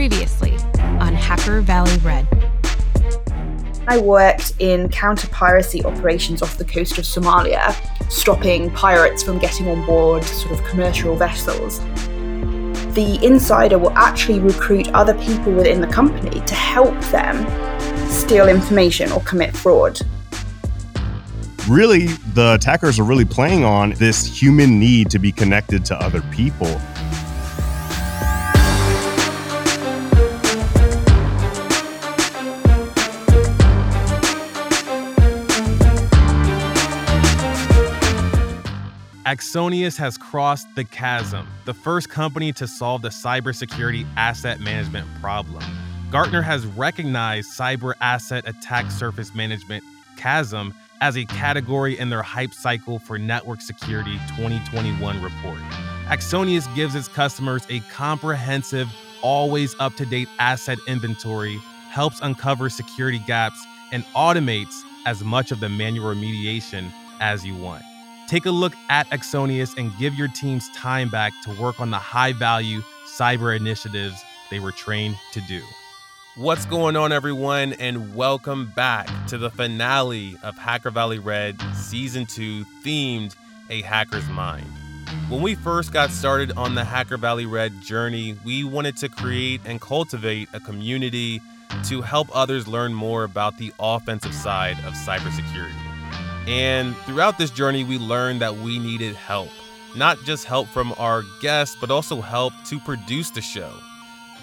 Previously on Hacker Valley Red. I worked in counter piracy operations off the coast of Somalia, stopping pirates from getting on board sort of commercial vessels. The insider will actually recruit other people within the company to help them steal information or commit fraud. Really, the attackers are really playing on this human need to be connected to other people. Axonius has crossed the chasm, the first company to solve the cybersecurity asset management problem. Gartner has recognized cyber asset attack surface management CAASM as a category in their hype cycle for network security 2021 report. Axonius gives its customers a comprehensive, always up to date asset inventory, helps uncover security gaps, and automates as much of the manual remediation as you want. Take a look at Axonius and give your teams time back to work on the high value cyber initiatives they were trained to do. What's going on, everyone, and welcome back to the finale of Hacker Valley Red Season 2 themed A Hacker's Mind. When we first got started on the Hacker Valley Red journey, we wanted to create and cultivate a community to help others learn more about the offensive side of cybersecurity. And throughout this journey, we learned that we needed help. Not just help from our guests, but also help to produce the show.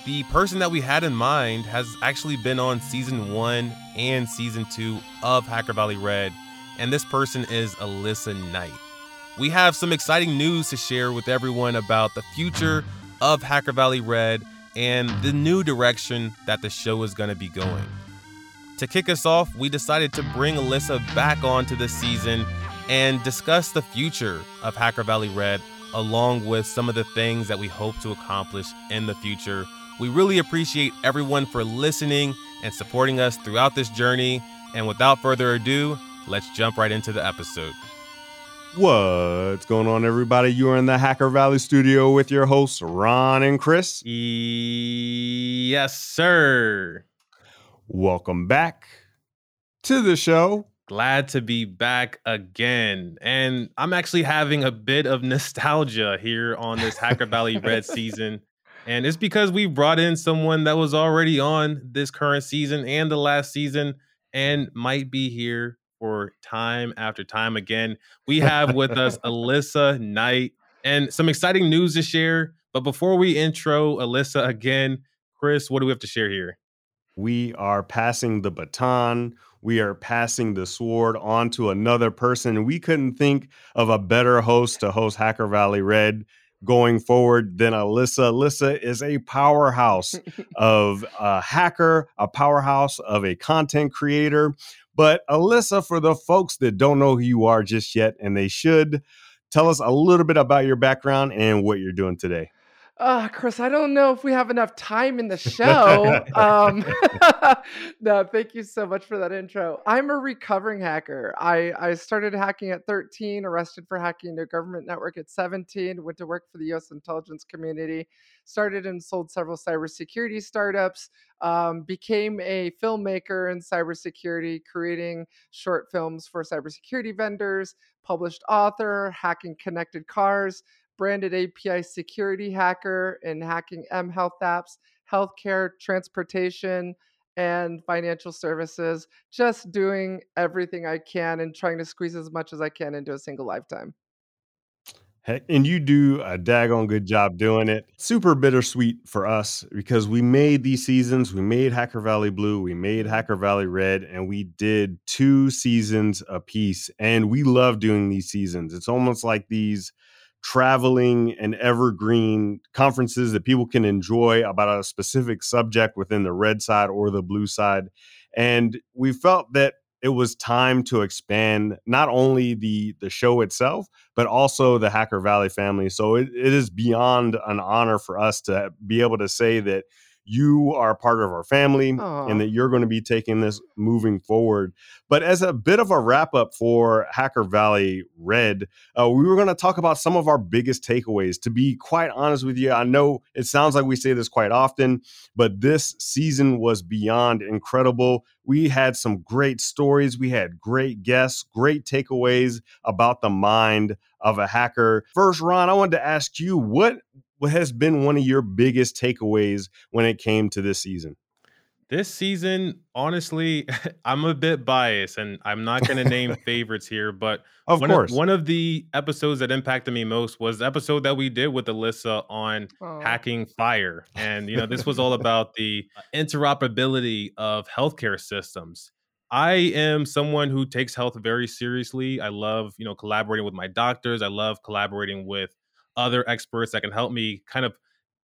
The person that we had in mind has actually been on season one and season two of Hacker Valley Red, and this person is Alissa Knight. We have some exciting news to share with everyone about the future of Hacker Valley Red and the new direction that the show is going to be going. To kick us off, we decided to bring Alissa back onto the season and discuss the future of Hacker Valley Red, along with some of the things that we hope to accomplish in the future. We really appreciate everyone for listening and supporting us throughout this journey. And without further ado, let's jump right into the episode. What's going on, everybody? You are in the Hacker Valley studio with your hosts, Ron and Chris. Yes, sir. Welcome back to the show. Glad to be back again. And I'm actually having a bit of nostalgia here on this Hacker Valley Red season. And it's because we brought in someone that was already on this current season and the last season and might be here for time after time again. We have with us Alissa Knight and some exciting news to share. But before we intro Alissa again, Chris, what do we have to share here? We are passing the baton. We are passing the sword on to another person. We couldn't think of a better host to host Hacker Valley Red going forward than Alissa. Alissa is a powerhouse of a hacker, a powerhouse of a content creator. But Alissa, for the folks that don't know who you are just yet, and they should, tell us a little bit about your background and what you're doing today. Uh, Chris, I don't know if we have enough time in the show. um, no, thank you so much for that intro. I'm a recovering hacker. I, I started hacking at 13, arrested for hacking into a government network at 17, went to work for the US intelligence community, started and sold several cybersecurity startups, um, became a filmmaker in cybersecurity, creating short films for cybersecurity vendors, published author, hacking connected cars branded API security hacker in hacking mHealth apps, healthcare, transportation, and financial services. Just doing everything I can and trying to squeeze as much as I can into a single lifetime. Heck, and you do a daggone good job doing it. Super bittersweet for us because we made these seasons. We made Hacker Valley Blue, we made Hacker Valley Red, and we did two seasons a piece. And we love doing these seasons. It's almost like these traveling and evergreen conferences that people can enjoy about a specific subject within the red side or the blue side. And we felt that it was time to expand not only the the show itself but also the hacker valley family so it, it is beyond an honor for us to be able to say that you are part of our family Aw. and that you're going to be taking this moving forward. But as a bit of a wrap up for Hacker Valley Red, uh, we were going to talk about some of our biggest takeaways. To be quite honest with you, I know it sounds like we say this quite often, but this season was beyond incredible. We had some great stories, we had great guests, great takeaways about the mind of a hacker. First, Ron, I wanted to ask you what what has been one of your biggest takeaways when it came to this season? This season, honestly, I'm a bit biased and I'm not going to name favorites here, but Of one course. Of, one of the episodes that impacted me most was the episode that we did with Alissa on Aw. hacking FHIR. And, you know, this was all about the uh, interoperability of healthcare systems. I am someone who takes health very seriously. I love, you know, collaborating with my doctors. I love collaborating with other experts that can help me kind of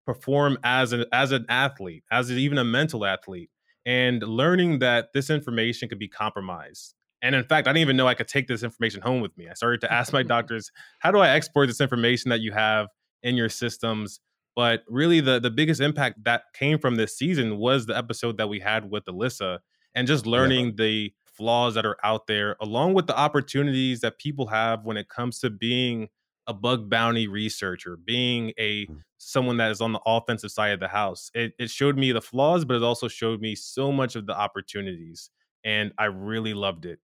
perform as an as an athlete, as even a mental athlete, and learning that this information could be compromised. And in fact, I didn't even know I could take this information home with me. I started to ask my doctors, how do I export this information that you have in your systems? But really, the the biggest impact that came from this season was the episode that we had with Alissa, and just learning the flaws that are out there, along with the opportunities that people have when it comes to being a bug bounty researcher, being a Mm. someone that is on the offensive side of the house. It, it showed me the flaws, but it also showed me so much of the opportunities, and I really loved it.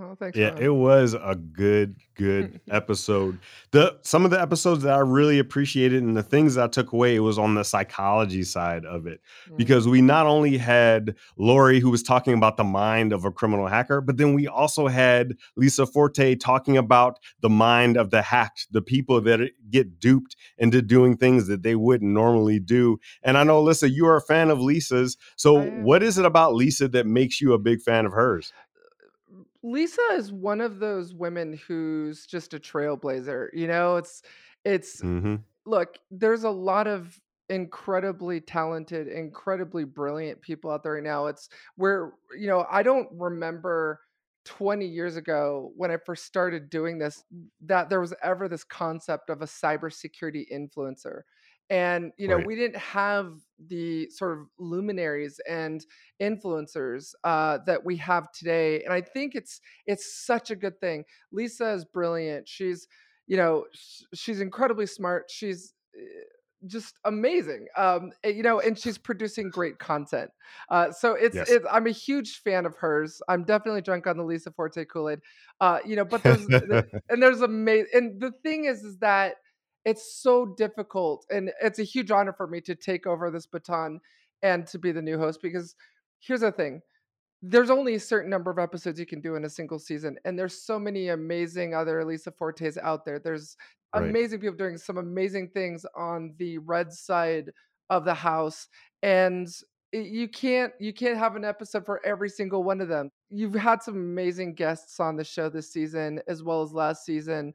Oh, thanks. Yeah, it was a good, good episode. The some of the episodes that I really appreciated and the things that I took away, it was on the psychology side of it. Mm. Because we not only had Lori who was talking about the mind of a criminal hacker, but then we also had Lisa Forte talking about the mind of the hacked, the people that get duped into doing things that they wouldn't normally do. And I know, Lisa, you are a fan of Lisa's. So what is it about Lisa that makes you a big fan of hers? Lisa is one of those women who's just a trailblazer. You know, it's it's hmm look, there's a lot of incredibly talented, incredibly brilliant people out there right now. It's where, you know, I don't remember 20 years ago when I first started doing this that there was ever this concept of a cybersecurity influencer. And, you know, Right. we didn't have the sort of luminaries and influencers uh, that we have today. And I think it's it's such a good thing. Lisa is brilliant. She's you know sh- she's incredibly smart she's eh, just amazing um eh, you know and she's producing great content uh so it's Yes. it's i'm a huge fan of hers i'm definitely drunk on the lisa forte kool-aid uh you know but there's the- and there's amazing and the thing is is that it's so difficult and it's a huge honor for me to take over this baton and to be the new host because here's the thing there's only a certain number of episodes you can do in a single season and there's so many amazing other lisa fortes out there. There's Right. amazing people doing some amazing things on the red side of the house and you can't you can't have an episode for every single one of them. You've had some amazing guests on the show this season as well as last season.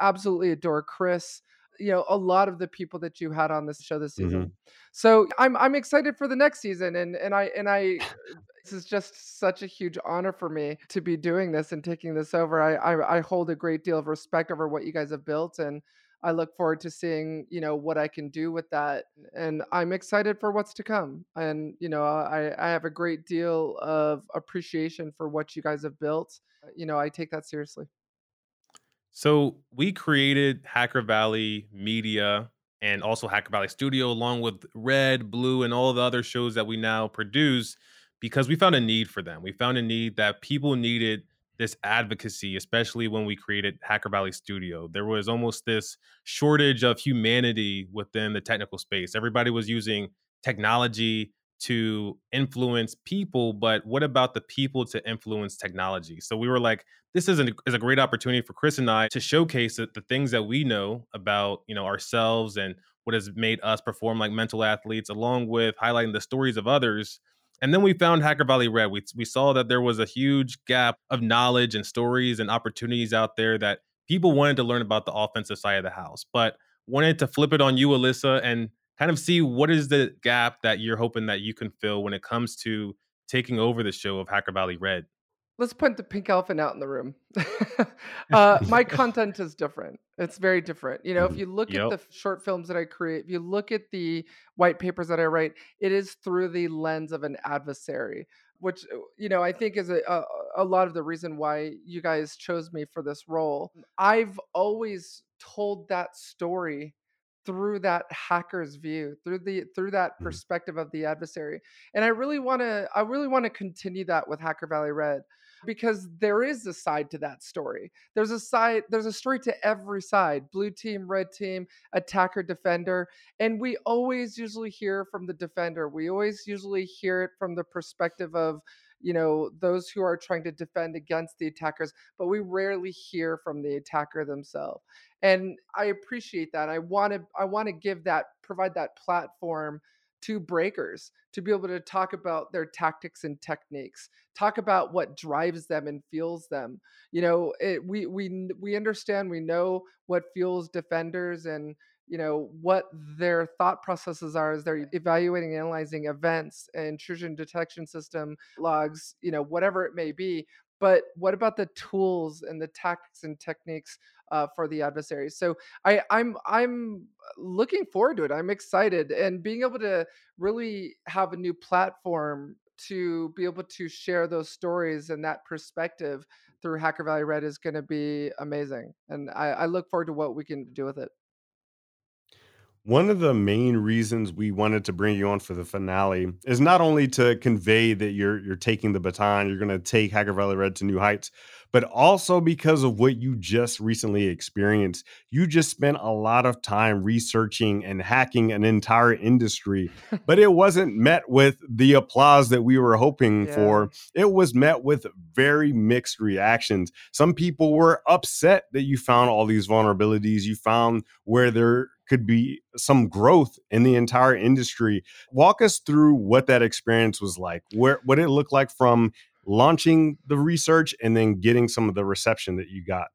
Absolutely adore chris you know a lot of the people that you had on this show this season Mhm. so i'm i'm excited for the next season and and i and i this is just such a huge honor for me to be doing this and taking this over. I, I I hold a great deal of respect over what you guys have built, and I look forward to seeing you know what I can do with that. And I'm excited for what's to come. And you know I I have a great deal of appreciation for what you guys have built. You know I take that seriously. So we created Hacker Valley Media and also Hacker Valley Studio, along with Red, Blue, and all the other shows that we now produce, because we found a need for them. We found a need that people needed this advocacy, especially when we created Hacker Valley Studio. There was almost this shortage of humanity within the technical space. Everybody was using technology to influence people, but what about the people to influence technology? So we were like, this is, an, is a great opportunity for Chris and I to showcase the, the things that we know about, you know, ourselves and what has made us perform like mental athletes, along with highlighting the stories of others. And then we found Hacker Valley Red. We, we saw that there was a huge gap of knowledge and stories and opportunities out there that people wanted to learn about the offensive side of the house, but wanted to flip it on you, Alissa, and kind of see what is the gap that you're hoping that you can fill when it comes to taking over the show of Hacker Valley Red. let's put the pink elephant out in the room. uh, my content is different. It's very different. You know, if Mhm. you look Yep. at the short films that I create, if you look at the white papers that I write, it is through the lens of an adversary, which uh, you know I think is a, a a lot of the reason why you guys chose me for this role. I've always told that story through that hacker's view through the through that Mhm. perspective of the adversary and i really want to i really want to continue that with hacker valley red because there is a side to that story there's a side there's a story to every side blue team red team attacker defender and we always usually hear from the defender we always usually hear it from the perspective of you know those who are trying to defend against the attackers but we rarely hear from the attacker themselves and i appreciate that i want to i want to give that provide that platform to breakers to be able to talk about their tactics and techniques talk about what drives them and fuels them you know it, we we we understand we know what fuels defenders and you know what their thought processes are as they're evaluating and analyzing events intrusion detection system logs you know whatever it may be but what about the tools and the tactics and techniques uh, for the adversaries so I, i'm i'm looking forward to it i'm excited and being able to really have a new platform to be able to share those stories and that perspective through hacker valley red is going to be amazing and I, I look forward to what we can do with it One of the main reasons we wanted to bring you on for the finale is not only to convey that you're you're taking the baton, you're going to take Hacker Valley Red to new heights, but also because of what you just recently experienced. You just spent a lot of time researching and hacking an entire industry, but it wasn't met with the applause that we were hoping Yeah. for. It was met with very mixed reactions. Some people were upset that you found all these vulnerabilities, you found where there could be some growth in the entire industry. Walk us through what that experience was like, where what it looked like from launching the research and then getting some of the reception that you got.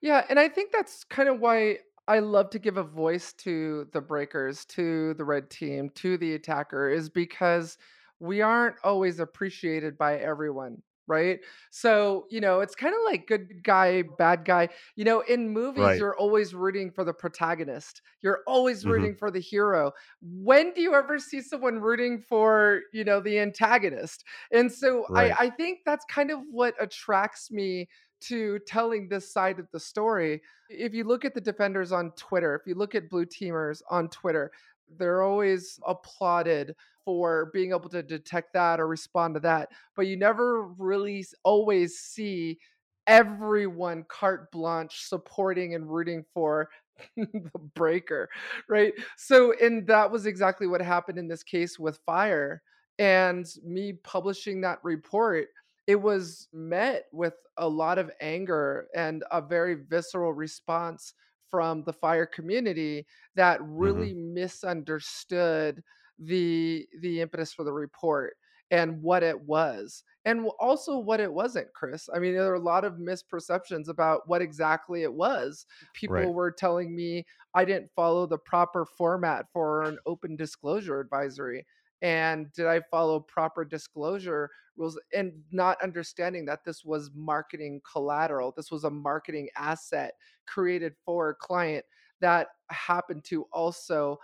Yeah, and I think that's kind of why I love to give a voice to the breakers, to the red team, to the attacker, is because we aren't always appreciated by everyone, right? So, you know, it's kind of like good guy, bad guy. You know, in movies, Right. you're always rooting for the protagonist, you're always Mhm. rooting for the hero. When do you ever see someone rooting for, you know, the antagonist? And so Right. I, I think that's kind of what attracts me to telling this side of the story. If you look at the defenders on Twitter, if you look at blue teamers on Twitter, they're always applauded for being able to detect that or respond to that. But you never really always see everyone carte blanche supporting and rooting for the breaker, right? So, and that was exactly what happened in this case with FHIR. And me publishing that report it was met with a lot of anger and a very visceral response from the FHIR community that Mhm. really misunderstood the the impetus for the report and what it was and also what it wasn't chris i mean there are a lot of misperceptions about what exactly it was people Right. were telling me i didn't follow the proper format for an open disclosure advisory and did i follow proper disclosure rules and not understanding that this was marketing collateral. This was a marketing asset created for a client that happened to also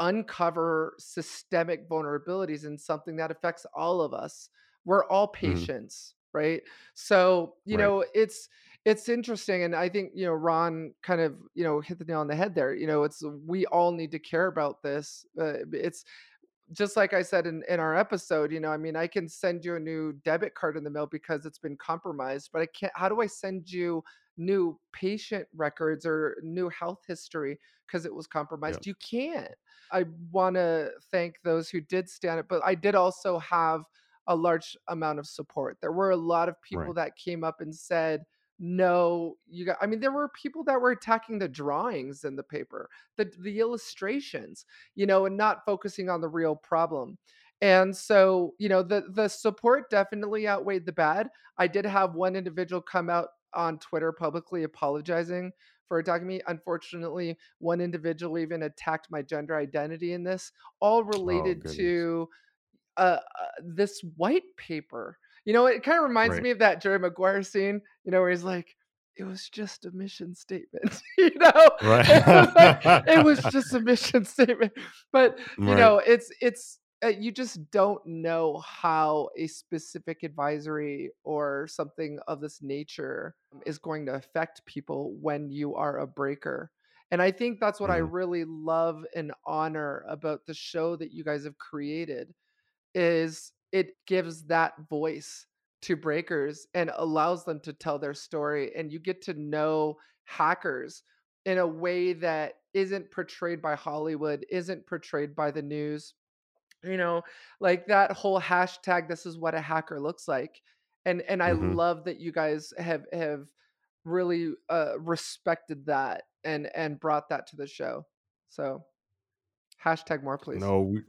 uncover systemic vulnerabilities in something that affects all of us. We're all Mhm. patients, right? So, you Right. know, it's it's interesting and I think, you know, Ron kind of, you know, hit the nail on the head there. You know, it's we all need to care about this. Uh, it's just like I said in, in our episode, you know, I mean, I can send you a new debit card in the mail because it's been compromised, but I can't. How do I send you new patient records or new health history because it was Yeah. compromised? You can't. I want to thank those who did stand it, but I did also have a large amount of support. There were a lot of people Right. that came up and said, no, you got, I mean, there were people that were attacking the drawings in the paper, the, the illustrations you know, and not focusing on the real problem. And so, you know, the the support definitely outweighed the bad. I did have one individual come out on Twitter publicly apologizing for attacking me. Unfortunately, one individual even attacked my gender identity in this, all Oh related goodness. to uh, uh, this white paper. You know, it kind of reminds Right. me of that Jerry Maguire scene, you know, where he's like, it was just a mission statement. you know, Right. it was like it was just a mission statement. But you Right. know, it's it's uh, you just don't know how a specific advisory or something of this nature is going to affect people when you are a breaker. And I think that's what I Mhm. really love and honor about the show that you guys have created is it gives that voice to breakers and allows them to tell their story and you get to know hackers in a way that isn't portrayed by Hollywood, isn't portrayed by the news. You know, like that whole hashtag this is what a hacker looks like. And and I Mhm. love that you guys have have really uh respected that and and brought that to the show. So hashtag more please. No, we,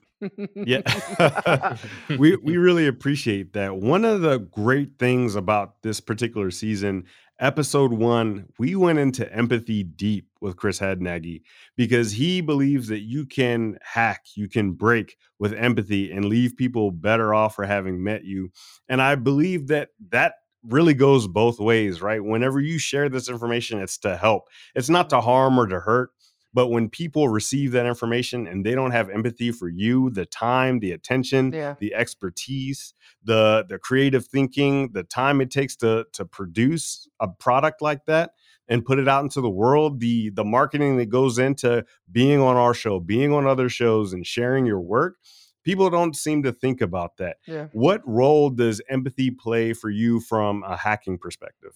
Yeah. we we really appreciate that. One of the great things about this particular season, episode 1, we went into empathy deep with Chris Hadnagy because he believes that you can hack, you can break with empathy and leave people better off for having met you. And I believe that that really goes both ways, right? Whenever you share this information, it's to help. It's not to harm or to hurt. But when people receive that information and they don't have empathy for you, the time, the attention, yeah. the expertise, the the creative thinking, the time it takes to to produce a product like that and put it out into the world, the the marketing that goes into being on our show, being on other shows and sharing your work, people don't seem to think about that. Yeah. What role does empathy play for you from a hacking perspective?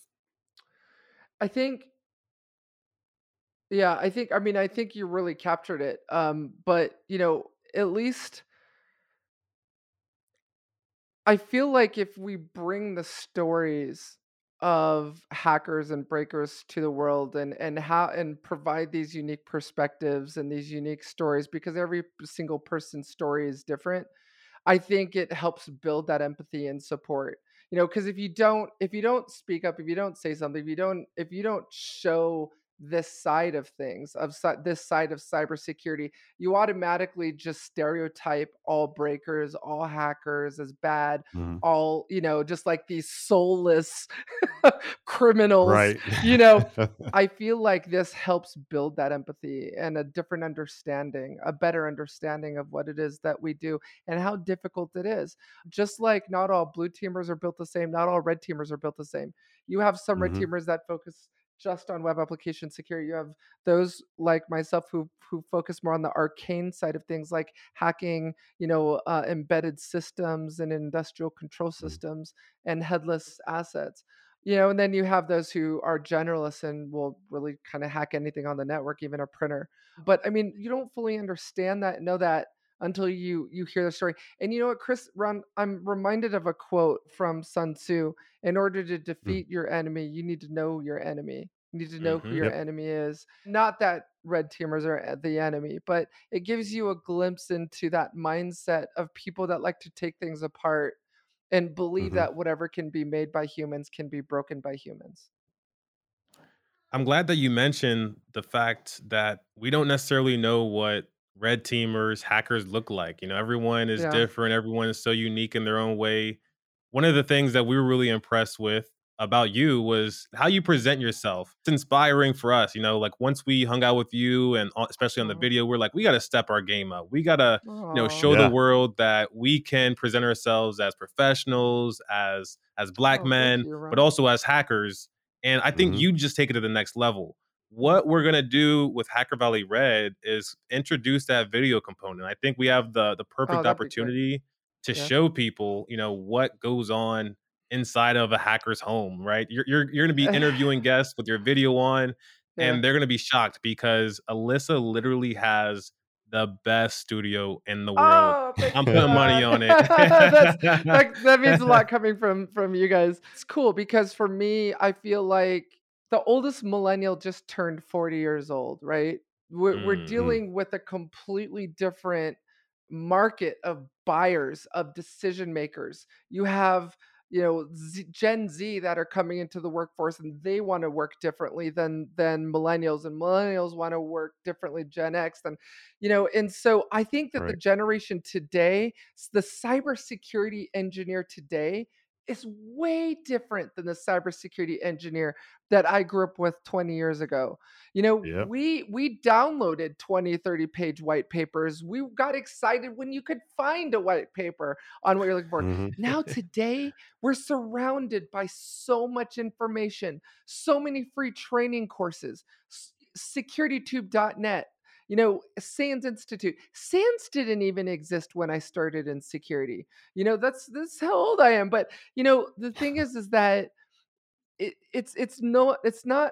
I think Yeah, I think I mean I think you really captured it. Um, but you know, at least I feel like if we bring the stories of hackers and breakers to the world and and how and provide these unique perspectives and these unique stories because every single person's story is different I think it helps build that empathy and support. You know, because if you don't, if you don't speak up, if you don't say something, if you don't, if you don't show this side of things, of this side of cybersecurity, you automatically just stereotype all breakers, all hackers as bad, Mhm. all you know, just like these soulless criminals. Right. You know, I feel like this helps build that empathy and a different understanding, a better understanding of what it is that we do and how difficult it is. Just like not all blue teamers are built the same, not all red teamers are built the same. You have some red Mhm. teamers that focus just on web application security. You have those like myself who who focus more on the arcane side of things, like hacking, you know, uh, embedded systems and industrial control Mm-hmm. systems and headless assets. You know, and then you have those who are generalists and will really kind of hack anything on the network, even a printer. But I mean, you don't fully understand that, know that until you you hear the story. And you know what, Chris, Ron, I'm reminded of a quote from Sun Tzu. In order to defeat your enemy, you need to know your enemy. You need to know who Mhm. your Yep. enemy is. Not that red teamers are uh, the enemy, but it gives you a glimpse into that mindset of people that like to take things apart and believe Mhm. that whatever can be made by humans can be broken by humans. I'm glad that you mentioned the fact that we don't necessarily know what red teamers, hackers look like. You know, everyone is Yeah. different, everyone is so unique in their own way. One of the things that we were really impressed with about you was how you present yourself. It's inspiring for us, you know, like once we hung out with you and especially on the video, we're like, we got to step our game up. We got to, you know, show Yeah. the world that we can present ourselves as professionals, as as black Oh, men, you, but also as hackers. And I think Mhm. you just take it to the next level. What we're gonna do with Hacker Valley Red is introduce that video component. I think we have the the oh, perfect Oh, be great. opportunity to Yeah. show people, you know, what goes on inside of a hacker's home, right? You're you're you're gonna be interviewing guests with your video on, Yeah. and they're gonna be shocked because Alissa literally has the best studio in the world. Oh, I'm putting money on it. That, that means a lot coming from from you guys. It's cool because for me, I feel like the oldest millennial just turned 40 years old, right? We're, we're Mm. dealing with a completely different market of buyers, of decision makers. You have you know Z, Gen Z that are coming into the workforce and they want to work differently than than millennials and millennials want to work differently Gen X and you know and so I think that the generation today the cybersecurity engineer today is way different than the cybersecurity engineer that I grew up with 20 years ago. You know, Yep. we we downloaded 20, 30 page white papers. We got excited when you could find a white paper on what you're looking for. Mhm. Now today, we're surrounded by so much information, so many free training courses, securitytube.net, you know, SANS Institute. SANS didn't even exist when I started in security. You know, that's that's how old I am. But you know, the thing is, is that it, it's it's no, it's not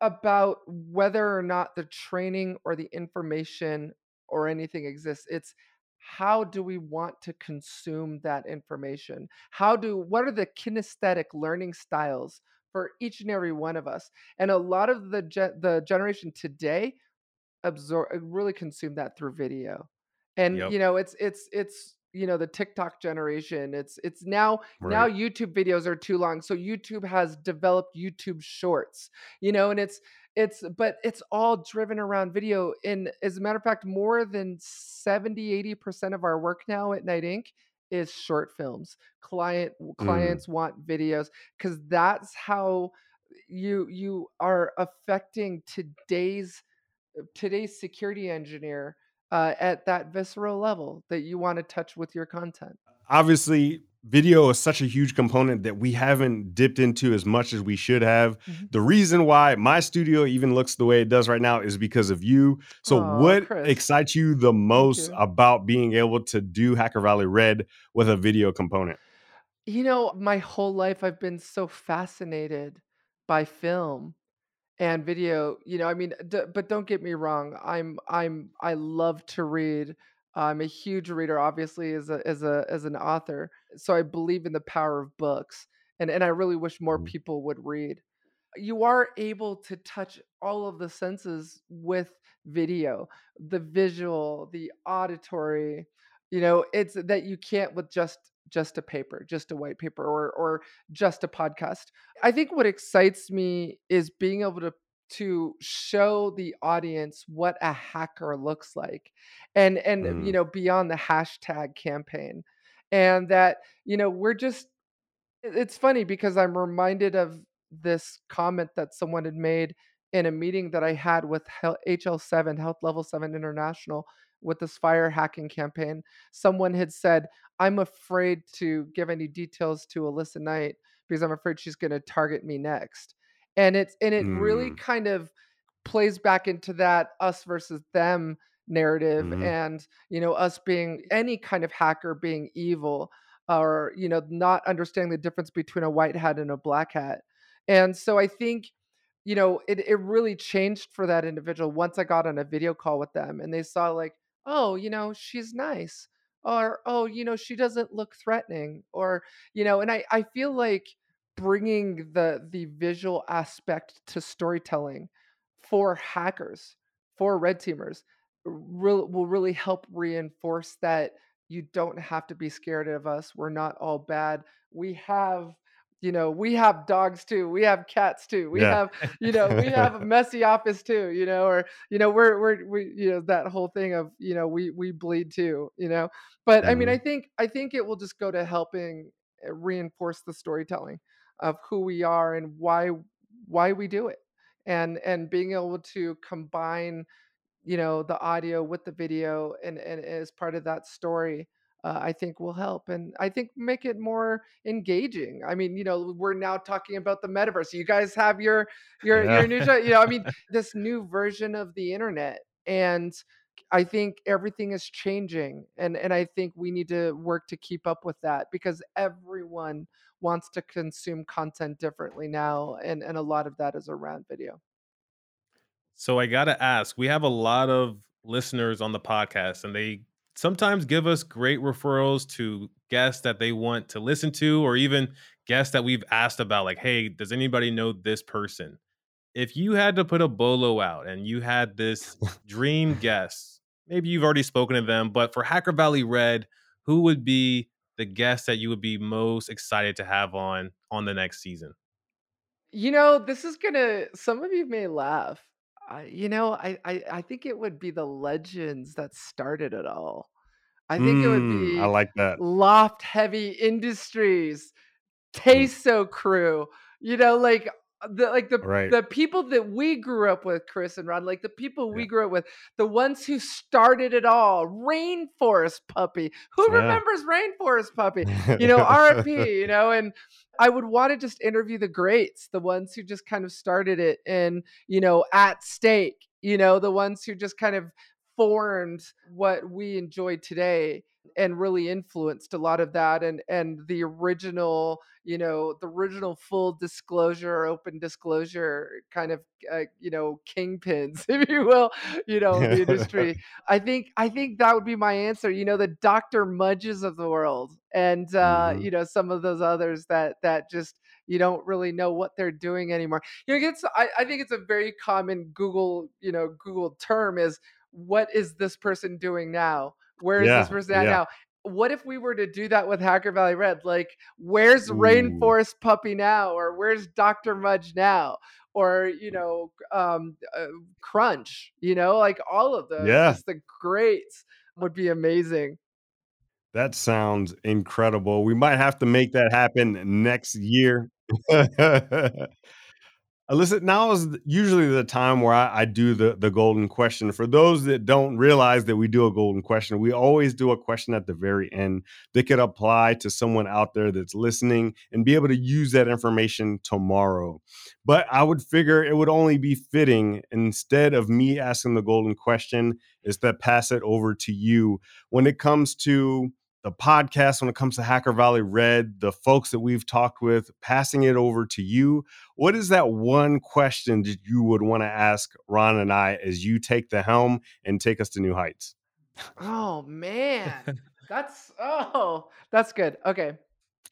about whether or not the training or the information or anything exists. It's how do we want to consume that information? How do what are the kinesthetic learning styles for each and every one of us? And a lot of the ge- the generation today absorb uh, really consume that through video and Yep. you know it's it's it's you know the tiktok generation it's it's now now youtube videos are too long so youtube has developed youtube shorts you know and it's it's but it's all driven around video and as a matter of fact more than 70 80% of our work now at Knight Ink is short films client Mm. clients want videos because that's how you you are affecting today's today's security engineer uh, at that visceral level that you want to touch with your content. Obviously, video is such a huge component that we haven't dipped into as much as we should have. Mhm. The reason why my studio even looks the way it does right now is because of you. So, Aw, what Chris. excites you the most you. about being able to do Hacker Valley Red with a video component? You know, my whole life I've been so fascinated by film and video. You know, I mean, d- but don't get me wrong. I'm I'm I love to read. I'm a huge reader, obviously, as a as a as an author. So I believe in the power of books, and and I really wish more Mhm. people would read. you are able to touch all of the senses with video the visual the auditory you know it's that you can't with just just a paper just a white paper or or just a podcast i think what excites me is being able to to show the audience what a hacker looks like and and you Mm. know beyond the hashtag campaign and that you know we're just It's funny because I'm reminded of this comment that someone had made in a meeting that I had with HL7, Health Level 7 International, with this FHIR hacking campaign. Someone had said, I'm afraid to give any details to Alissa Knight because I'm afraid she's going to target me next. And it's and it really Mm. kind of plays back into that us versus them narrative Mhm. and you know us being any kind of hacker being evil or you know not understanding the difference between a white hat and a black hat and so i think you know it, it really changed for that individual once i got on a video call with them and they saw like oh you know she's nice or oh you know she doesn't look threatening or you know and i i feel like bringing the the visual aspect to storytelling for hackers for red teamers will will really help reinforce that you don't have to be scared of us. We're not all bad. We have, you know, we have dogs too. We have cats too. We Yeah. have, you know, we have a messy office too, you know, or, you know, we're, we're, we, you know, that whole thing of, you know, we, we bleed too, you know, but I mean, I Mhm. think, I think it will just go to helping uh, reinforce the storytelling of who we are and why, why we do it. And, and being able to combine you know the audio with the video and and as part of that story uh, i think will help and i think make it more engaging. I mean you know we're now talking about the metaverse. You guys have your your Yeah. your new show you know i mean this new version of the internet and i think everything is changing and and i think we need to work to keep up with that because everyone wants to consume content differently now and and a lot of that is around video. So I gotta ask, we have a lot of listeners on the podcast, and they sometimes give us great referrals to guests that they want to listen to, or even guests that we've asked about, like, hey, does anybody know this person? If you had to put a bolo out and you had this dream guest, maybe you've already spoken to them, but for Hacker Valley Red, who would be the guest that you would be most excited to have on on the next season? You know, this is gonna some of you may laugh. I, you know, I, I I think it would be the legends that started it all. I think it would mm, be I like that. L0pht Heavy Industries. Mm. Queso crew. You know, like the like the Right. the people that we grew up with, Chris and Ron, like the people we Yeah. grew up with, the ones who started it all. Rainforest Puppy. Who Yeah. remembers Rainforest Puppy? You know, RP, you know, and I would want to just interview the greats, the ones who just kind of started it and, you know, @stake, you know, the ones who just kind of formed what we enjoy today and really influenced a lot of that and and the original you know the original full disclosure open disclosure kind of uh, you know kingpins if you will you know the industry. I think i think that would be my answer you know the dr mudges of the world and uh Mhm. you know some of those others that that just you don't really know what they're doing anymore. You know it's I, I think it's a very common google you know google term is what is this person doing now where is Yeah, this person at yeah. now what if we were to do that with hacker valley red like where's Ooh. rainforest puppy now or where's dr mudge now or you know um uh, crunch you know like all of those Yeah. just the greats would be amazing That sounds incredible. We might have to make that happen next year. Alissa, now is usually the time where I, I do the, the golden question. For those that don't realize that we do a golden question, we always do a question at the very end that could apply to someone out there that's listening and be able to use that information tomorrow. But I would figure it would only be fitting instead of me asking the golden question, is to pass it over to you when it comes to the podcast, when it comes to Hacker Valley Red, the folks that we've talked with, passing it over to you. What is that one question that you would want to ask Ron and I as you take the helm and take us to new heights? oh man. That's oh that's good. Okay.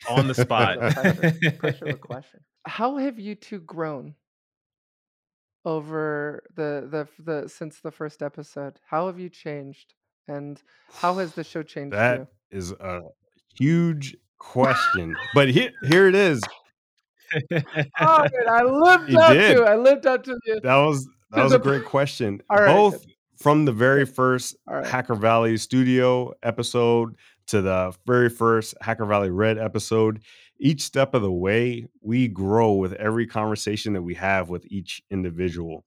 On the spot. Pressure- pressure of a question. How have you two grown over the the the since the first episode? How have you changed? And how has the show changed That you is a huge question. but here, here it is. oh man, i lived You up did. to it i lived up to the That was that was a great question. All right. Both from the very first right. Hacker Valley Studio episode to the very first Hacker Valley Red episode, each step of the way, we grow with every conversation that we have with each individual.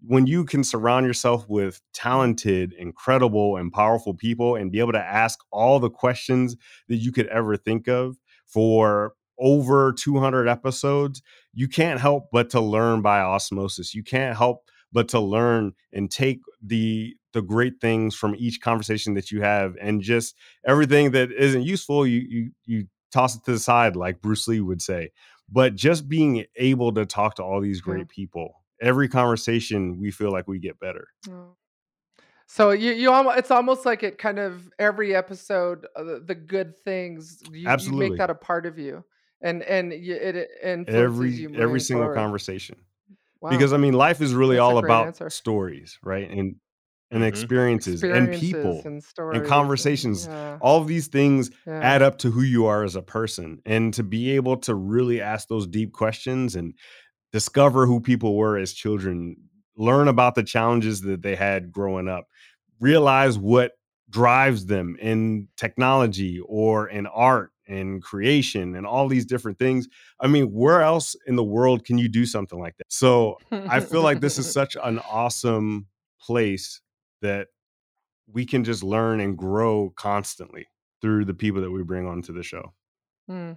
When you can surround yourself with talented, incredible, and powerful people and be able to ask all the questions that you could ever think of for over 200 episodes, you can't help but to learn by osmosis. You can't help but to learn and take the the great things from each conversation that you have and just everything that isn't useful you you you toss it to the side like Bruce Lee would say. But just being able to talk to all these mm-hmm. great people, every conversation we feel like we get better. Oh. So you you almost it's almost like it kind of every episode uh, the, good things you, you Absolutely. make that a part of you and and you, it, it influences Every you every single forward. conversation. Wow. Because I mean life is really That's all about answer. stories, right? And and Mhm. experiences, and people and stories conversations. yeah, all of these things yeah. add up to who you are as a person and to be able to really ask those deep questions and discover who people were as children learn about the challenges that they had growing up realize what drives them in technology or in art and creation and all these different things i mean where else in the world can you do something like that so i feel like this is such an awesome place that we can just learn and grow constantly through the people that we bring onto the show. Hmm.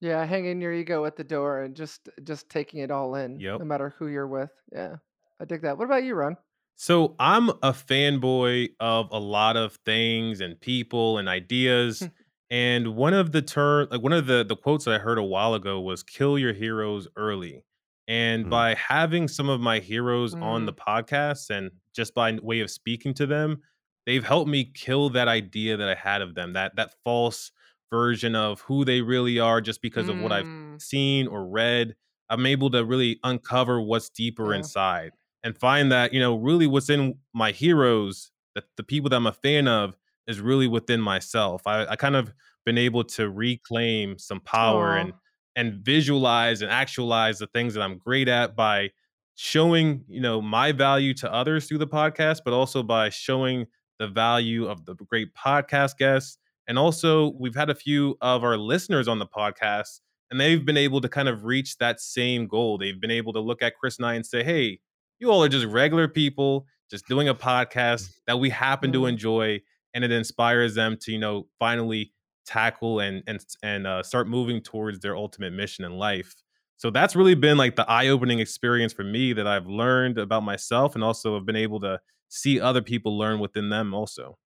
Yeah, hanging your ego at the door and just just taking it all in, Yep. no matter who you're with. Yeah, I dig that. What about you, Ron? So I'm a fanboy of a lot of things and people and ideas. and one of the term like one of the the quotes that I heard a while ago was kill your heroes early. And Mm. by having some of my heroes on the podcast and just by way of speaking to them, they've helped me kill that idea that I had of them, that that false version of who they really are just because of what I've Mm, seen or read, I'm able to really uncover what's deeper Yeah. inside and find that, you know, really what's in my heroes, that the people that I'm a fan of, is really within myself. I, I kind of been able to reclaim some power Aw. and and visualize and actualize the things that I'm great at by showing, you know, my value to others through the podcast, but also by showing the value of the great podcast guests And also, we've had a few of our listeners on the podcast, and they've been able to kind of reach that same goal. They've been able to look at Chris and I and say, hey, you all are just regular people just doing a podcast that we happen to mm-hmm. enjoy and it inspires them to you know finally tackle and and and uh, start moving towards their ultimate mission in life so that's really been like the eye-opening experience for me that i've learned about myself and also have been able to see other people learn within them also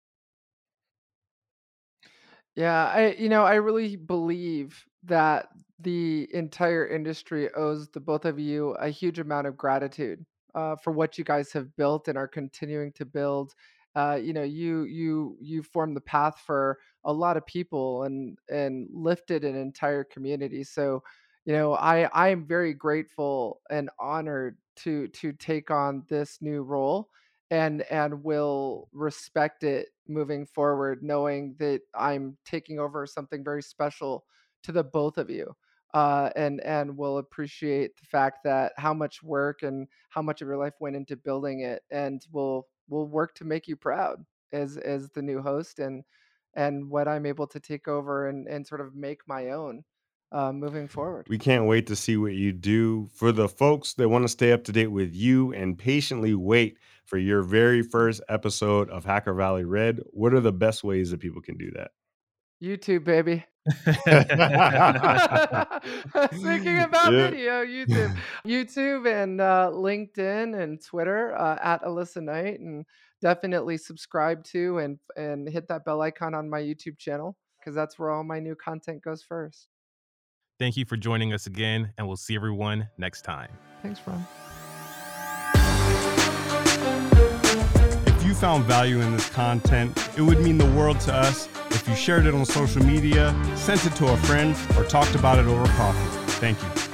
yeah i you know i really believe that the entire industry owes the both of you a huge amount of gratitude uh, for what you guys have built and are continuing to build. Uh, you know, you you you formed the path for a lot of people and and lifted an entire community. So, you know, I I am very grateful and honored to to take on this new role and and will respect it moving forward knowing that I'm taking over something very special to the both of you uh, and and will appreciate the fact that how much work and how much of your life went into building it, and will will work to make you proud as as the new host and and what I'm able to take over and and sort of make my own. Uh, moving forward. We can't wait to see what you do. For the folks that want to stay up to date with you and patiently wait for your very first episode of Hacker Valley Red, what are the best ways that people can do that? YouTube, baby. Thinking about yeah. video, YouTube, YouTube, and uh, LinkedIn and Twitter uh, at Alissa Knight, and definitely subscribe to and and hit that bell icon on my YouTube channel because that's where all my new content goes first. Thank you for joining us again, and we'll see everyone next time. Thanks, Ron. If you found value in this content, it would mean the world to us if you shared it on social media, sent it to a friend, or talked about it over coffee. Thank you.